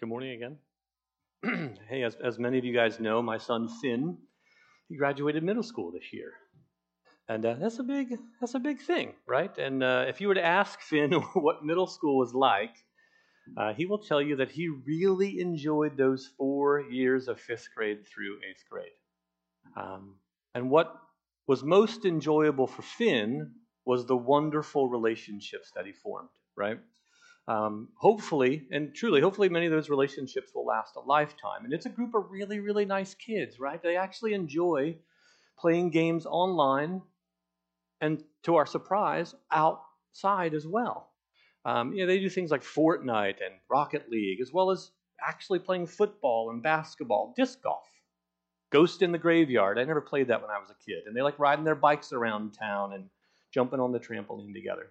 Good morning again. hey, as, as many of you guys know, my son Finn, he graduated middle school this year. And uh, that's a big that's a big thing, right? And uh, if you were to ask Finn what middle school was like, uh, he will tell you that he really enjoyed those four years of fifth grade through eighth grade. Um, and what was most enjoyable for Finn was the wonderful relationships that he formed, right? Um, hopefully, and truly, hopefully, many of those relationships will last a lifetime. And it's a group of really, really nice kids, right? They actually enjoy playing games online and, to our surprise, outside as well. Um, you know, they do things like Fortnite and Rocket League, as well as actually playing football and basketball, disc golf, Ghost in the Graveyard. I never played that when I was a kid. And they like riding their bikes around town and jumping on the trampoline together.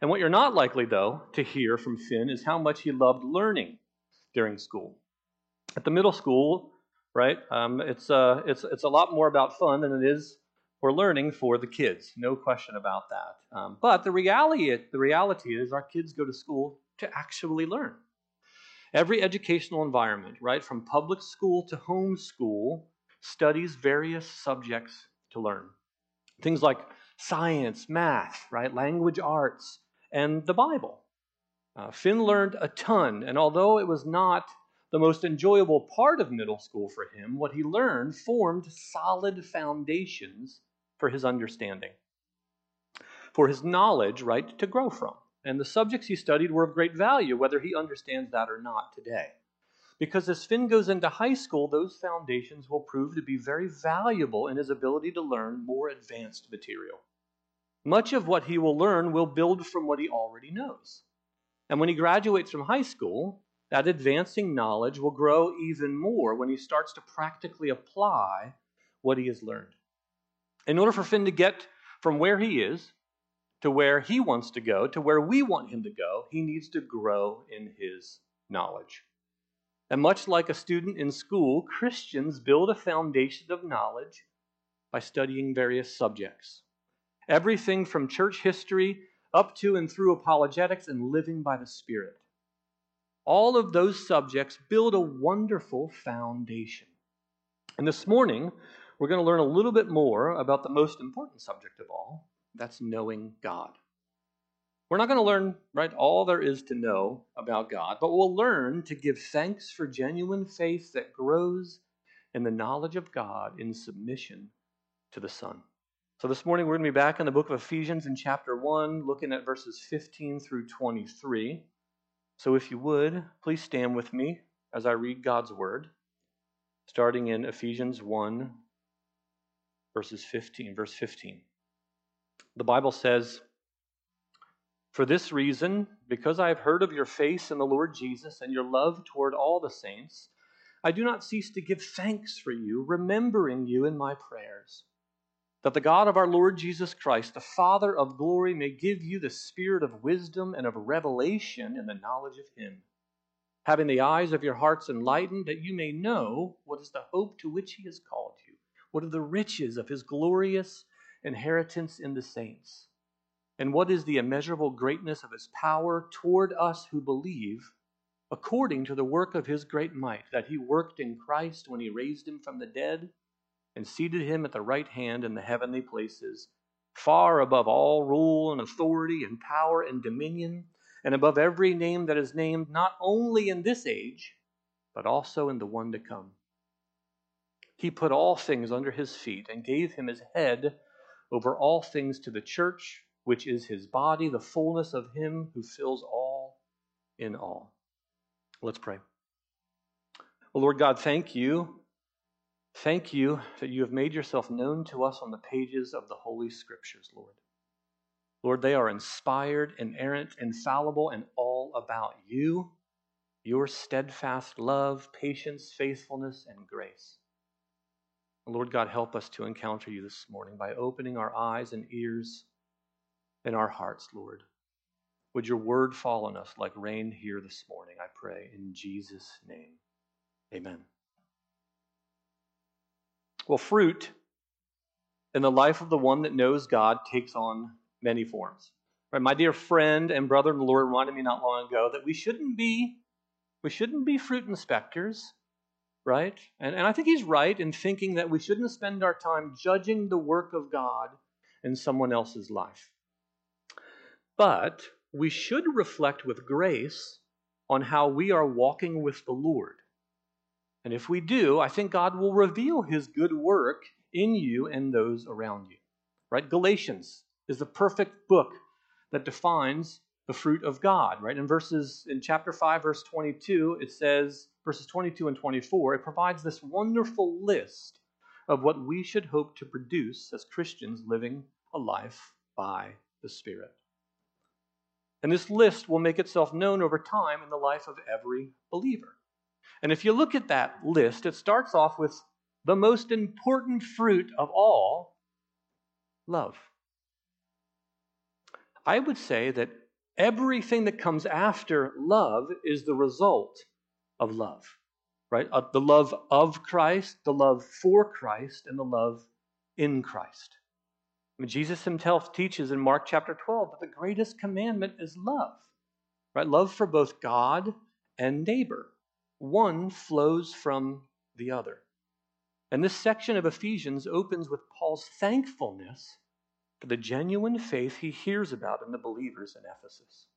And what you're not likely, though, to hear from Finn is how much he loved learning during school. At the middle school, right, um, it's, uh, it's, it's a lot more about fun than it is for learning for the kids. No question about that. Um, but the reality, the reality is our kids go to school to actually learn. Every educational environment, right, from public school to home school, studies various subjects to learn. Things like science, math, right, language arts, and the Bible. Uh, Finn learned a ton, and although it was not the most enjoyable part of middle school for him, what he learned formed solid foundations for his understanding, for his knowledge, right, to grow from. And the subjects he studied were of great value, whether he understands that or not today. Because as Finn goes into high school, those foundations will prove to be very valuable in his ability to learn more advanced material. Much of what he will learn will build from what he already knows. And when he graduates from high school, that advancing knowledge will grow even more when he starts to practically apply what he has learned. In order for Finn to get from where he is to where he wants to go, to where we want him to go, he needs to grow in his knowledge. And much like a student in school, Christians build a foundation of knowledge by studying various subjects. Everything from church history up to and through apologetics and living by the Spirit. All of those subjects build a wonderful foundation. And this morning, we're going to learn a little bit more about the most important subject of all that's knowing God. We're not going to learn, right, all there is to know about God, but we'll learn to give thanks for genuine faith that grows in the knowledge of God in submission to the Son. So this morning we're going to be back in the book of Ephesians in chapter 1, looking at verses 15 through 23. So if you would, please stand with me as I read God's word, starting in Ephesians 1, verses 15, verse 15. The Bible says, For this reason, because I have heard of your faith in the Lord Jesus and your love toward all the saints, I do not cease to give thanks for you, remembering you in my prayers that the God of our Lord Jesus Christ, the Father of glory, may give you the spirit of wisdom and of revelation in the knowledge of Him, having the eyes of your hearts enlightened, that you may know what is the hope to which He has called you, what are the riches of His glorious inheritance in the saints, and what is the immeasurable greatness of His power toward us who believe, according to the work of His great might, that He worked in Christ when He raised Him from the dead and seated him at the right hand in the heavenly places, far above all rule and authority and power and dominion, and above every name that is named, not only in this age, but also in the one to come. He put all things under his feet and gave him his head over all things to the church, which is his body, the fullness of him who fills all in all. Let's pray. Lord God, thank you Thank you that you have made yourself known to us on the pages of the Holy Scriptures, Lord. Lord, they are inspired, inerrant, infallible, and all about you, your steadfast love, patience, faithfulness, and grace. Lord God, help us to encounter you this morning by opening our eyes and ears and our hearts, Lord. Would your word fall on us like rain here this morning, I pray, in Jesus' name. Amen. Well, fruit in the life of the one that knows God takes on many forms. Right? My dear friend and brother in the Lord reminded me not long ago that we shouldn't be We shouldn't be fruit inspectors, right? And, and I think he's right in thinking that we shouldn't spend our time judging the work of God in someone else's life. But we should reflect with grace on how we are walking with the Lord. And if we do, I think God will reveal his good work in you and those around you. Right? Galatians is the perfect book that defines the fruit of God, right? In verses in chapter 5 verse 22, it says verses 22 and 24, it provides this wonderful list of what we should hope to produce as Christians living a life by the Spirit. And this list will make itself known over time in the life of every believer. And if you look at that list, it starts off with the most important fruit of all love. I would say that everything that comes after love is the result of love, right? Uh, the love of Christ, the love for Christ, and the love in Christ. I mean, Jesus himself teaches in Mark chapter 12 that the greatest commandment is love, right? Love for both God and neighbor. One flows from the other. And this section of Ephesians opens with Paul's thankfulness for the genuine faith he hears about in the believers in Ephesus.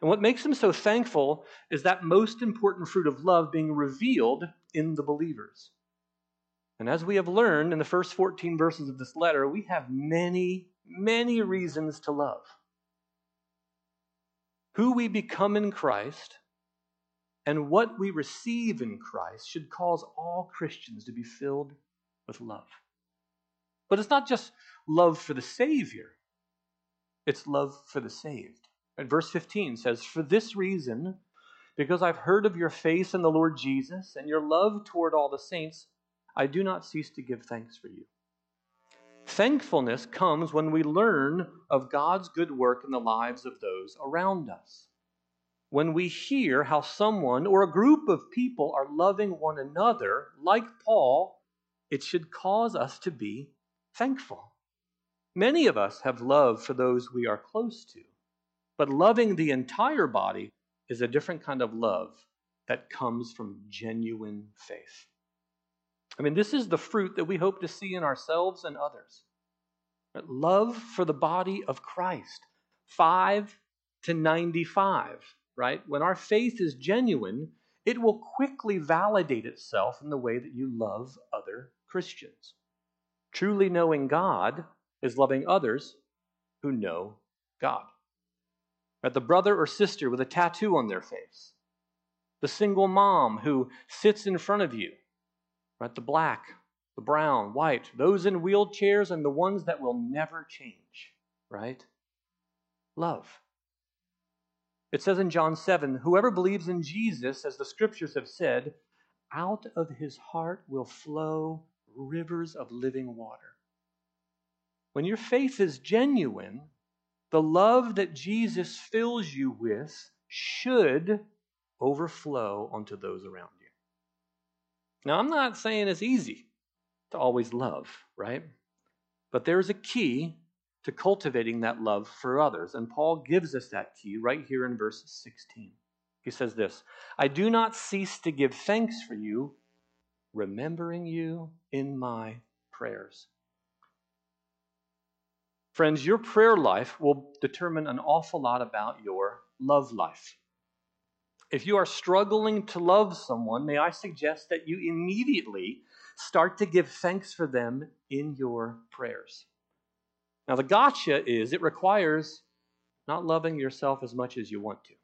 And what makes him so thankful is that most important fruit of love being revealed in the believers. And as we have learned in the first 14 verses of this letter, we have many, many reasons to love. Who we become in Christ and what we receive in Christ should cause all Christians to be filled with love. But it's not just love for the Savior, it's love for the saved. And verse 15 says, For this reason, because I've heard of your faith in the Lord Jesus and your love toward all the saints, I do not cease to give thanks for you. Thankfulness comes when we learn of God's good work in the lives of those around us. When we hear how someone or a group of people are loving one another, like Paul, it should cause us to be thankful. Many of us have love for those we are close to, but loving the entire body is a different kind of love that comes from genuine faith. I mean, this is the fruit that we hope to see in ourselves and others. Love for the body of Christ, 5 to 95, right? When our faith is genuine, it will quickly validate itself in the way that you love other Christians. Truly knowing God is loving others who know God. Right? The brother or sister with a tattoo on their face, the single mom who sits in front of you right? The black, the brown, white, those in wheelchairs, and the ones that will never change, right? Love. It says in John 7 whoever believes in Jesus, as the scriptures have said, out of his heart will flow rivers of living water. When your faith is genuine, the love that Jesus fills you with should overflow onto those around you. Now, I'm not saying it's easy to always love, right? But there's a key to cultivating that love for others. And Paul gives us that key right here in verse 16. He says this I do not cease to give thanks for you, remembering you in my prayers. Friends, your prayer life will determine an awful lot about your love life. If you are struggling to love someone, may I suggest that you immediately start to give thanks for them in your prayers. Now, the gotcha is it requires not loving yourself as much as you want to.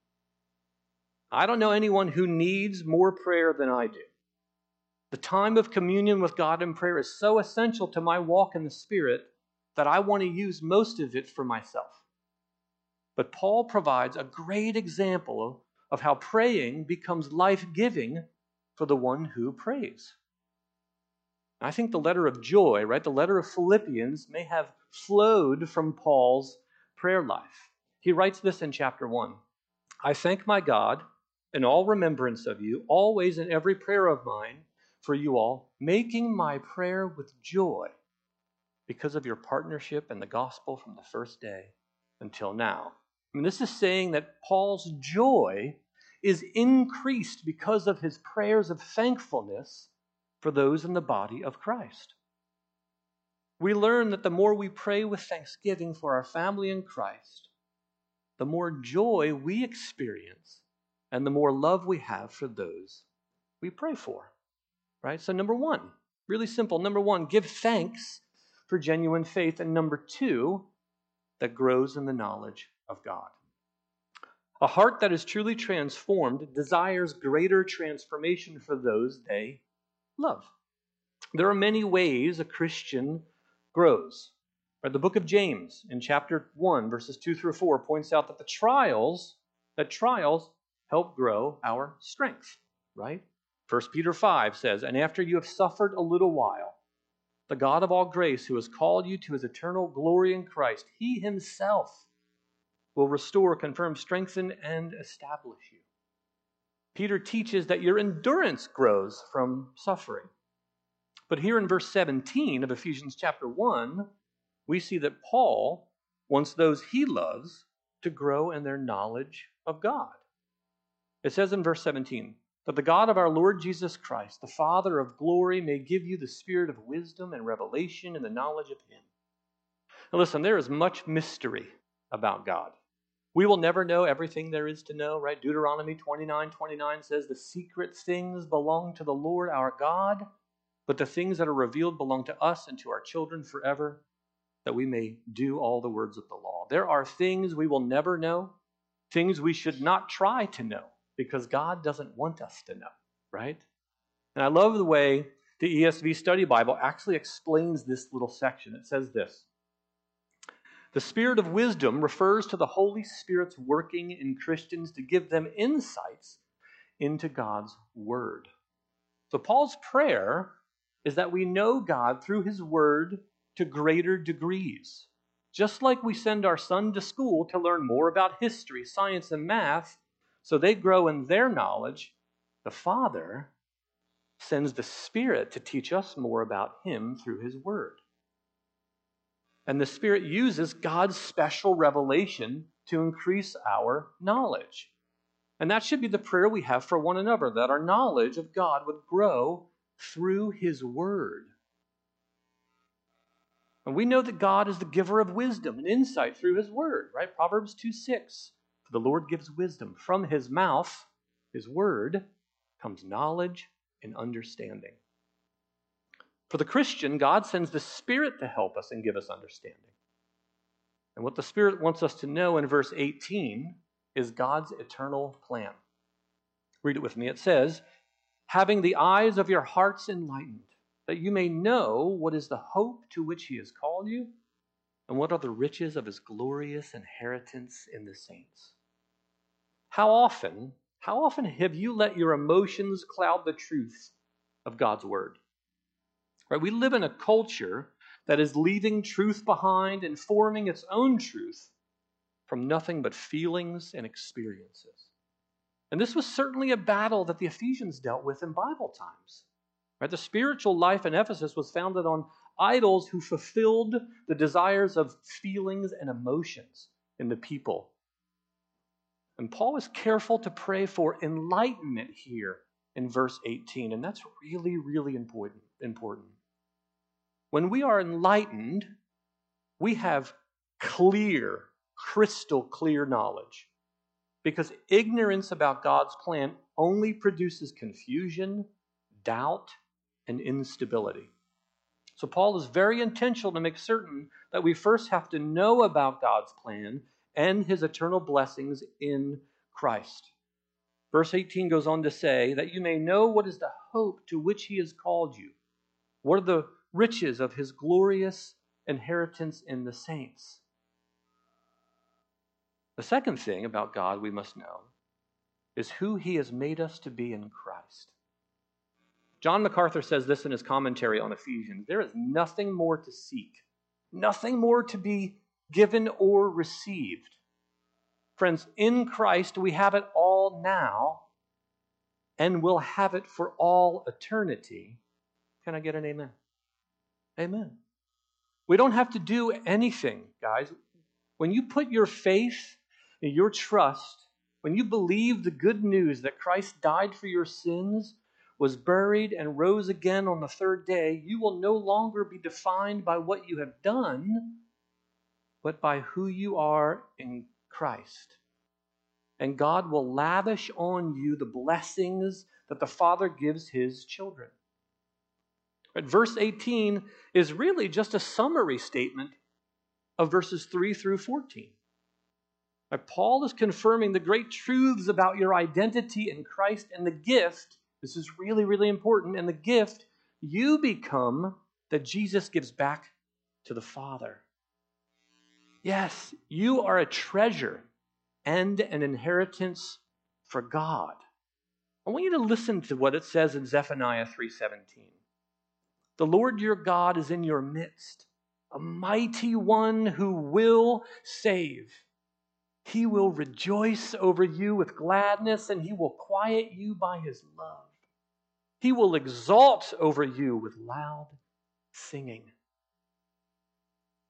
I don't know anyone who needs more prayer than I do. The time of communion with God in prayer is so essential to my walk in the Spirit that I want to use most of it for myself. But Paul provides a great example of how praying becomes life giving for the one who prays. I think the letter of joy, right, the letter of Philippians may have flowed from Paul's prayer life. He writes this in chapter 1 I thank my God in all remembrance of you, always in every prayer of mine for you all, making my prayer with joy because of your partnership in the gospel from the first day until now. I mean, this is saying that Paul's joy is increased because of his prayers of thankfulness for those in the body of Christ. We learn that the more we pray with thanksgiving for our family in Christ, the more joy we experience and the more love we have for those we pray for. Right? So, number one, really simple. Number one, give thanks for genuine faith. And number two, that grows in the knowledge of God. A heart that is truly transformed desires greater transformation for those they love. There are many ways a Christian grows. The book of James in chapter 1, verses 2 through 4, points out that the trials, that trials help grow our strength, right? 1 Peter 5 says, And after you have suffered a little while, the God of all grace, who has called you to his eternal glory in Christ, he himself will restore, confirm, strengthen, and establish you. Peter teaches that your endurance grows from suffering. But here in verse 17 of Ephesians chapter 1, we see that Paul wants those he loves to grow in their knowledge of God. It says in verse 17, that the God of our Lord Jesus Christ, the Father of glory, may give you the spirit of wisdom and revelation and the knowledge of Him. Now, listen, there is much mystery about God. We will never know everything there is to know, right? Deuteronomy 29 29 says, The secret things belong to the Lord our God, but the things that are revealed belong to us and to our children forever, that we may do all the words of the law. There are things we will never know, things we should not try to know because God doesn't want us to know, right? And I love the way the ESV Study Bible actually explains this little section. It says this The Spirit of wisdom refers to the Holy Spirit's working in Christians to give them insights into God's Word. So, Paul's prayer is that we know God through His Word to greater degrees. Just like we send our son to school to learn more about history, science, and math, so they grow in their knowledge. The Father sends the Spirit to teach us more about Him through His Word. And the Spirit uses God's special revelation to increase our knowledge. And that should be the prayer we have for one another that our knowledge of God would grow through His Word. And we know that God is the giver of wisdom and insight through His Word, right? Proverbs 2 6. For the Lord gives wisdom. From his mouth, his word, comes knowledge and understanding. For the Christian, God sends the Spirit to help us and give us understanding. And what the Spirit wants us to know in verse 18 is God's eternal plan. Read it with me. It says, Having the eyes of your hearts enlightened, that you may know what is the hope to which He has called you, and what are the riches of His glorious inheritance in the saints how often, how often have you let your emotions cloud the truth of God's word? Right? We live in a culture that is leaving truth behind and forming its own truth from nothing but feelings and experiences. And this was certainly a battle that the Ephesians dealt with in Bible times. Right? The spiritual life in Ephesus was founded on idols who fulfilled the desires of feelings and emotions in the people and Paul is careful to pray for enlightenment here in verse 18, and that's really, really important. important. When we are enlightened, we have clear, crystal clear knowledge. Because ignorance about God's plan only produces confusion, doubt, and instability. So, Paul is very intentional to make certain that we first have to know about God's plan and his eternal blessings in Christ. Verse 18 goes on to say, that you may know what is the hope to which he has called you. What are the riches of his glorious inheritance in the saints? The second thing about God we must know is who he has made us to be in Christ. John MacArthur says this in his commentary on Ephesians there is nothing more to seek, nothing more to be given or received. Friends, in Christ we have it all now and we'll have it for all eternity. Can I get an amen? Amen. We don't have to do anything, guys. When you put your faith your trust, when you believe the good news that Christ died for your sins, was buried, and rose again on the third day, you will no longer be defined by what you have done, but by who you are in Christ. And God will lavish on you the blessings that the Father gives his children. But verse 18 is really just a summary statement of verses 3 through 14. Paul is confirming the great truths about your identity in Christ and the gift. This is really, really important. And the gift you become that Jesus gives back to the Father. Yes, you are a treasure and an inheritance for God. I want you to listen to what it says in Zephaniah 3:17. The Lord your God is in your midst, a mighty one who will save. He will rejoice over you with gladness, and he will quiet you by his love. He will exalt over you with loud singing.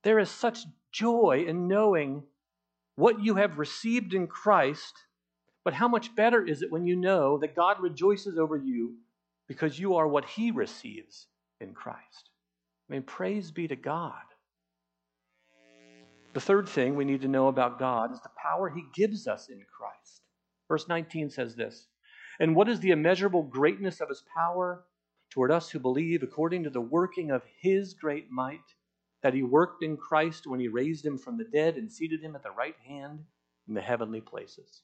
There is such joy in knowing what you have received in Christ, but how much better is it when you know that God rejoices over you because you are what he receives in Christ? I mean, praise be to God. The third thing we need to know about God is the power he gives us in Christ. Verse 19 says this And what is the immeasurable greatness of his power toward us who believe, according to the working of his great might, that he worked in Christ when he raised him from the dead and seated him at the right hand in the heavenly places?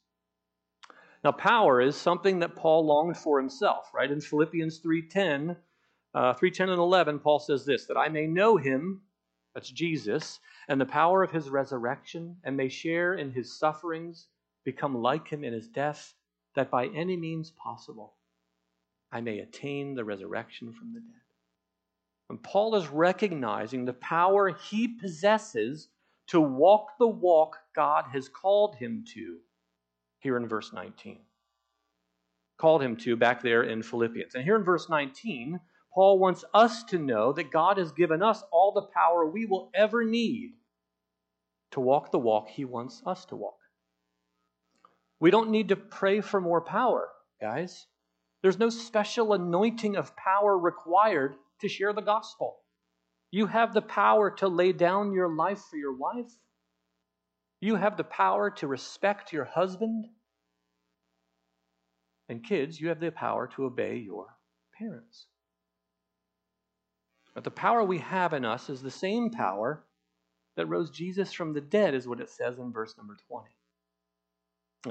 Now, power is something that Paul longed for himself, right? In Philippians 3.10, uh, 3.10 and 11, Paul says this, that I may know him, that's Jesus, and the power of his resurrection, and may share in his sufferings, become like him in his death, that by any means possible I may attain the resurrection from the dead. And Paul is recognizing the power he possesses to walk the walk God has called him to here in verse 19. Called him to back there in Philippians. And here in verse 19, Paul wants us to know that God has given us all the power we will ever need to walk the walk he wants us to walk. We don't need to pray for more power, guys. There's no special anointing of power required to share the gospel. You have the power to lay down your life for your wife. You have the power to respect your husband. And kids, you have the power to obey your parents. But the power we have in us is the same power that rose Jesus from the dead, is what it says in verse number 20.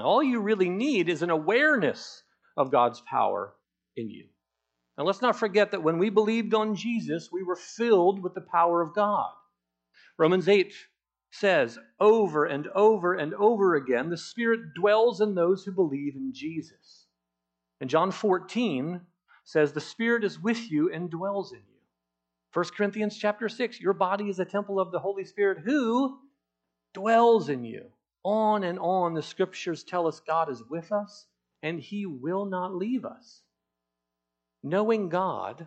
all you really need is an awareness of God's power in you. Now, let's not forget that when we believed on Jesus, we were filled with the power of God. Romans 8 says over and over and over again, the Spirit dwells in those who believe in Jesus. And John 14 says, the Spirit is with you and dwells in you. 1 Corinthians chapter 6, your body is a temple of the Holy Spirit who dwells in you. On and on, the scriptures tell us God is with us and he will not leave us. Knowing God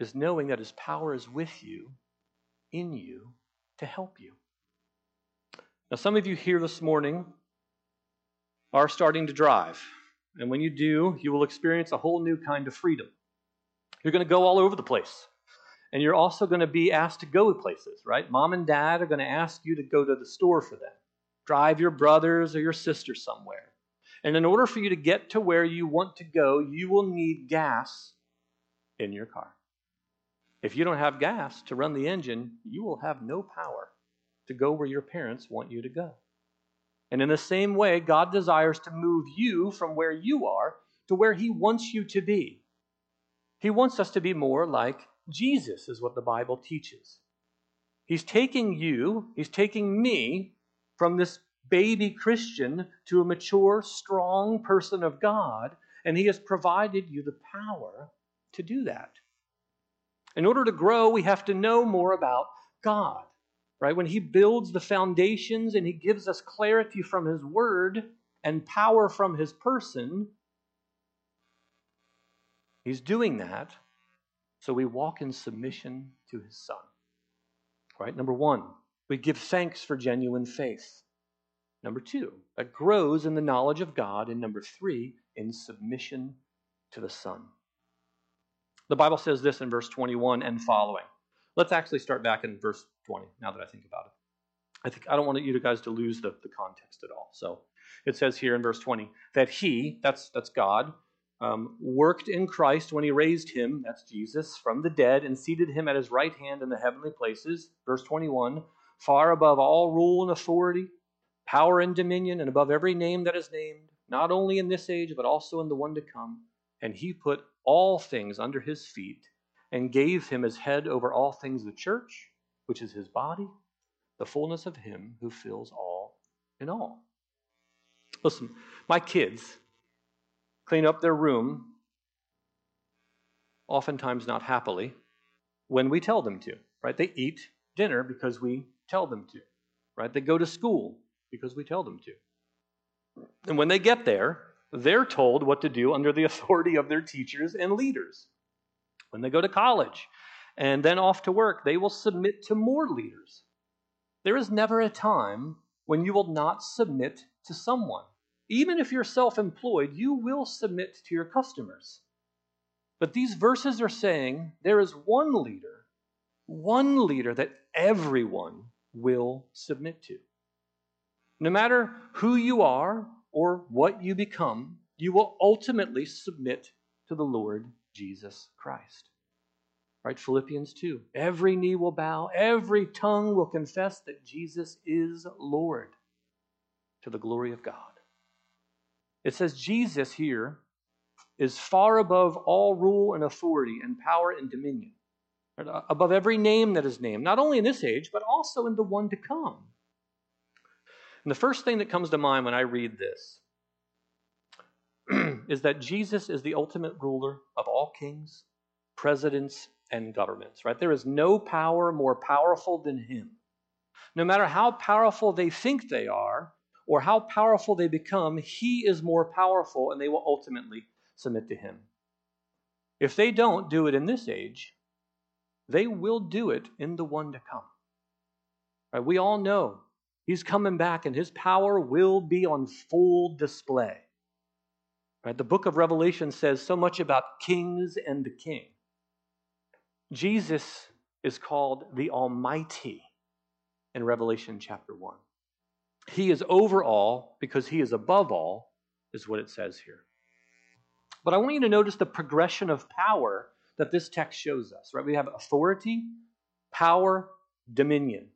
is knowing that his power is with you, in you, to help you. Now, some of you here this morning are starting to drive. And when you do, you will experience a whole new kind of freedom. You're going to go all over the place. And you're also going to be asked to go places, right? Mom and dad are going to ask you to go to the store for them, drive your brothers or your sisters somewhere. And in order for you to get to where you want to go, you will need gas in your car. If you don't have gas to run the engine, you will have no power to go where your parents want you to go. And in the same way, God desires to move you from where you are to where He wants you to be. He wants us to be more like Jesus, is what the Bible teaches. He's taking you, he's taking me from this baby Christian to a mature, strong person of God, and he has provided you the power to do that. In order to grow, we have to know more about God, right? When he builds the foundations and he gives us clarity from his word and power from his person, he's doing that so we walk in submission to his son. Right? Number one, we give thanks for genuine faith. Number two, that grows in the knowledge of God. And number three, in submission to the Son. The Bible says this in verse 21 and following. Let's actually start back in verse 20 now that I think about it. I think I don't want you guys to lose the, the context at all. So it says here in verse 20 that he, that's, that's God, um, worked in Christ when he raised him, that's Jesus, from the dead and seated him at his right hand in the heavenly places. Verse 21 far above all rule and authority, power and dominion, and above every name that is named, not only in this age, but also in the one to come. And he put all things under his feet and gave him as head over all things the church, which is his body, the fullness of him who fills all in all. Listen, my kids clean up their room, oftentimes not happily, when we tell them to, right? They eat dinner because we tell them to, right? They go to school because we tell them to. And when they get there, they're told what to do under the authority of their teachers and leaders. When they go to college and then off to work, they will submit to more leaders. There is never a time when you will not submit to someone. Even if you're self employed, you will submit to your customers. But these verses are saying there is one leader, one leader that everyone will submit to. No matter who you are or what you become, you will ultimately submit to the Lord Jesus Christ. Right? Philippians 2. Every knee will bow, every tongue will confess that Jesus is Lord to the glory of God. It says Jesus here is far above all rule and authority and power and dominion, uh, above every name that is named, not only in this age, but also in the one to come. And the first thing that comes to mind when I read this is that Jesus is the ultimate ruler of all kings, presidents, and governments, right? There is no power more powerful than him. No matter how powerful they think they are or how powerful they become, he is more powerful and they will ultimately submit to him. If they don't do it in this age, they will do it in the one to come. Right? We all know he's coming back and his power will be on full display. Right? The book of Revelation says so much about kings and the king. Jesus is called the Almighty in Revelation chapter 1. He is over all because he is above all, is what it says here. But I want you to notice the progression of power that this text shows us, right? We have authority, power, dominion.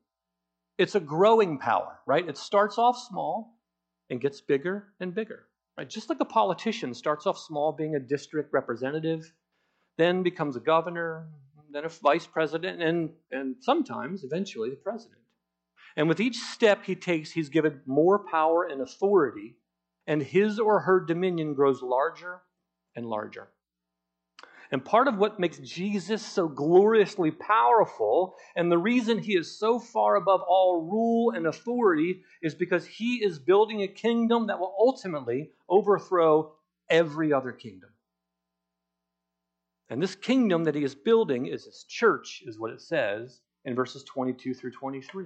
It's a growing power, right? It starts off small and gets bigger and bigger. Right? Just like a politician starts off small, being a district representative, then becomes a governor, then a vice president, and, and sometimes, eventually, the president. And with each step he takes, he's given more power and authority, and his or her dominion grows larger and larger. And part of what makes Jesus so gloriously powerful, and the reason he is so far above all rule and authority, is because he is building a kingdom that will ultimately overthrow every other kingdom. And this kingdom that he is building is his church, is what it says in verses 22 through 23.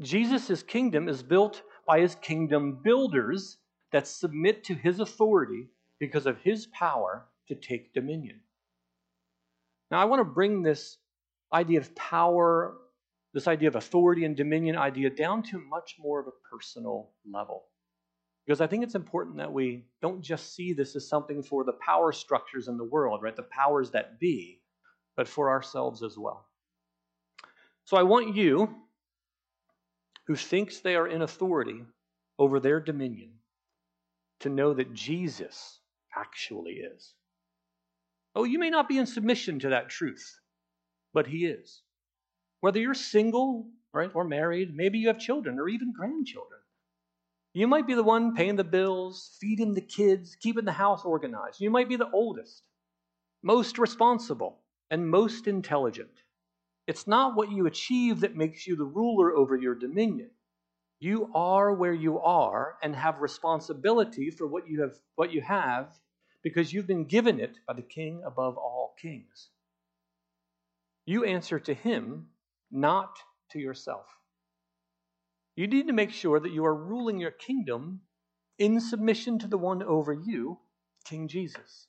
Jesus' kingdom is built by his kingdom builders that submit to his authority because of his power to take dominion. Now, I want to bring this idea of power, this idea of authority and dominion idea down to much more of a personal level. Because I think it's important that we don't just see this as something for the power structures in the world, right? The powers that be, but for ourselves as well. So I want you, who thinks they are in authority over their dominion, to know that Jesus actually is. Oh, you may not be in submission to that truth, but He is. Whether you're single, right, or married, maybe you have children or even grandchildren. You might be the one paying the bills, feeding the kids, keeping the house organized. You might be the oldest, most responsible, and most intelligent. It's not what you achieve that makes you the ruler over your dominion. You are where you are and have responsibility for what you have, what you have because you've been given it by the King above all kings. You answer to him, not to yourself. You need to make sure that you are ruling your kingdom in submission to the one over you, King Jesus.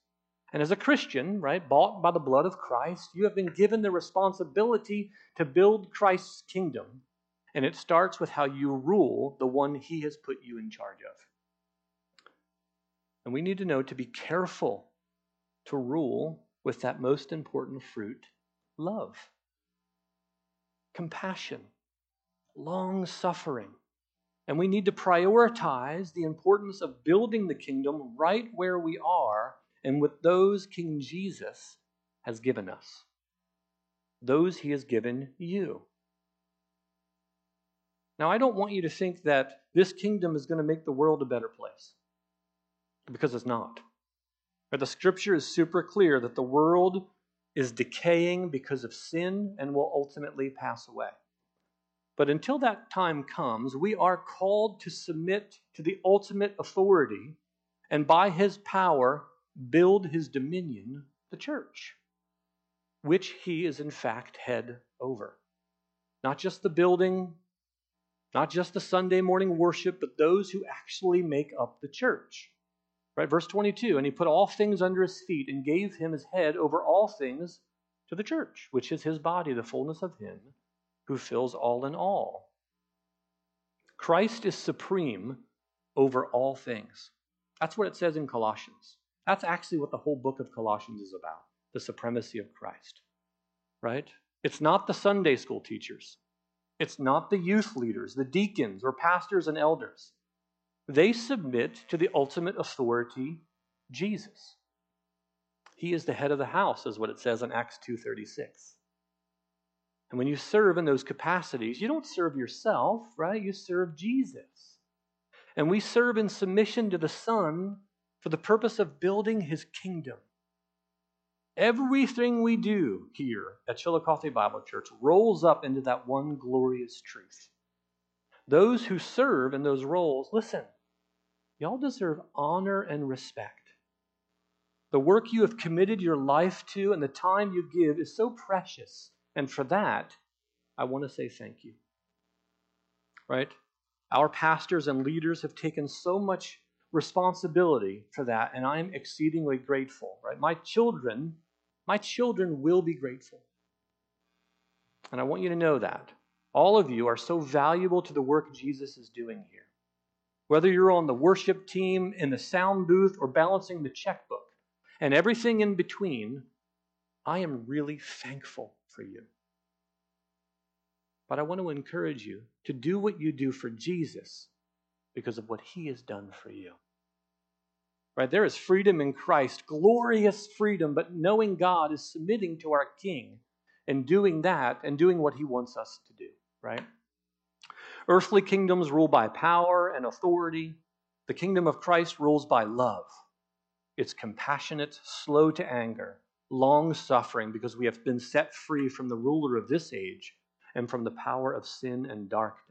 And as a Christian, right, bought by the blood of Christ, you have been given the responsibility to build Christ's kingdom. And it starts with how you rule the one he has put you in charge of. And we need to know to be careful to rule with that most important fruit love, compassion, long suffering. And we need to prioritize the importance of building the kingdom right where we are and with those King Jesus has given us, those he has given you. Now, I don't want you to think that this kingdom is going to make the world a better place, because it's not. But the scripture is super clear that the world is decaying because of sin and will ultimately pass away. But until that time comes, we are called to submit to the ultimate authority and by his power build his dominion, the church, which he is in fact head over. Not just the building, not just the Sunday morning worship, but those who actually make up the church. Right? Verse 22 And he put all things under his feet and gave him his head over all things to the church, which is his body, the fullness of him who fills all in all. Christ is supreme over all things. That's what it says in Colossians. That's actually what the whole book of Colossians is about the supremacy of Christ. Right? It's not the Sunday school teachers, it's not the youth leaders, the deacons, or pastors and elders. They submit to the ultimate authority, Jesus. He is the head of the house, is what it says in Acts 2:36. And when you serve in those capacities, you don't serve yourself, right? You serve Jesus. And we serve in submission to the Son for the purpose of building his kingdom. Everything we do here at Chillicothe Bible Church rolls up into that one glorious truth. Those who serve in those roles, listen, y'all deserve honor and respect. The work you have committed your life to and the time you give is so precious. And for that, I want to say thank you. Right? Our pastors and leaders have taken so much responsibility for that, and I'm exceedingly grateful, right? My children, my children will be grateful. And I want you to know that. All of you are so valuable to the work Jesus is doing here. Whether you're on the worship team, in the sound booth, or balancing the checkbook, and everything in between, I am really thankful for you. But I want to encourage you to do what you do for Jesus because of what he has done for you. Right? There is freedom in Christ, glorious freedom, but knowing God is submitting to our King and doing that and doing what he wants us to do, right? Earthly kingdoms rule by power and authority. The kingdom of Christ rules by love. It's compassionate, slow to anger, long suffering, because we have been set free from the ruler of this age and from the power of sin and darkness.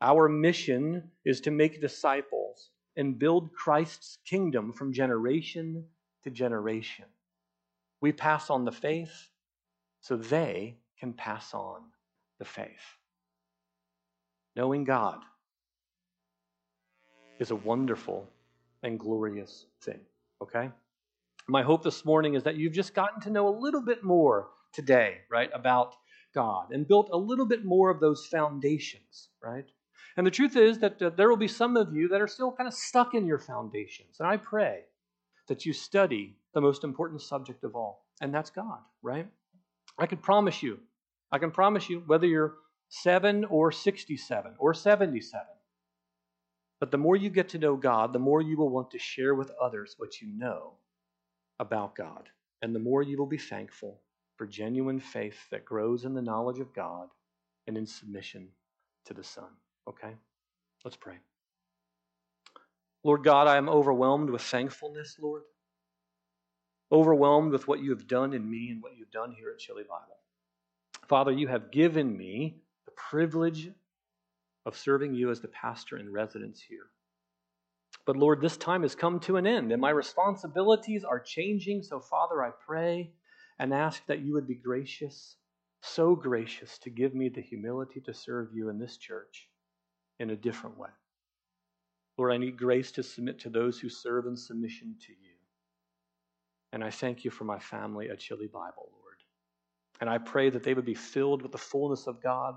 Our mission is to make disciples and build Christ's kingdom from generation to generation. We pass on the faith so they can pass on the faith. Knowing God is a wonderful and glorious thing, okay? My hope this morning is that you've just gotten to know a little bit more today, right, about God and built a little bit more of those foundations, right? And the truth is that uh, there will be some of you that are still kind of stuck in your foundations. And I pray that you study the most important subject of all, and that's God, right? I can promise you, I can promise you, whether you're 7 or 67 or 77, but the more you get to know God, the more you will want to share with others what you know about God. And the more you will be thankful for genuine faith that grows in the knowledge of God and in submission to the Son. Okay? Let's pray. Lord God, I am overwhelmed with thankfulness, Lord. Overwhelmed with what you have done in me and what you've done here at Chili Bible. Father, you have given me the privilege of serving you as the pastor in residence here. But Lord, this time has come to an end, and my responsibilities are changing. So, Father, I pray and ask that you would be gracious, so gracious, to give me the humility to serve you in this church in a different way. Lord, I need grace to submit to those who serve in submission to you. And I thank you for my family at Chili Bible, Lord. And I pray that they would be filled with the fullness of God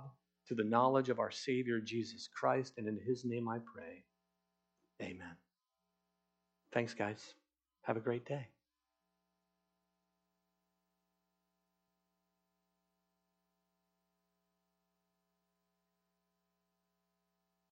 through the knowledge of our Savior, Jesus Christ. And in his name I pray. Amen. Thanks, guys. Have a great day.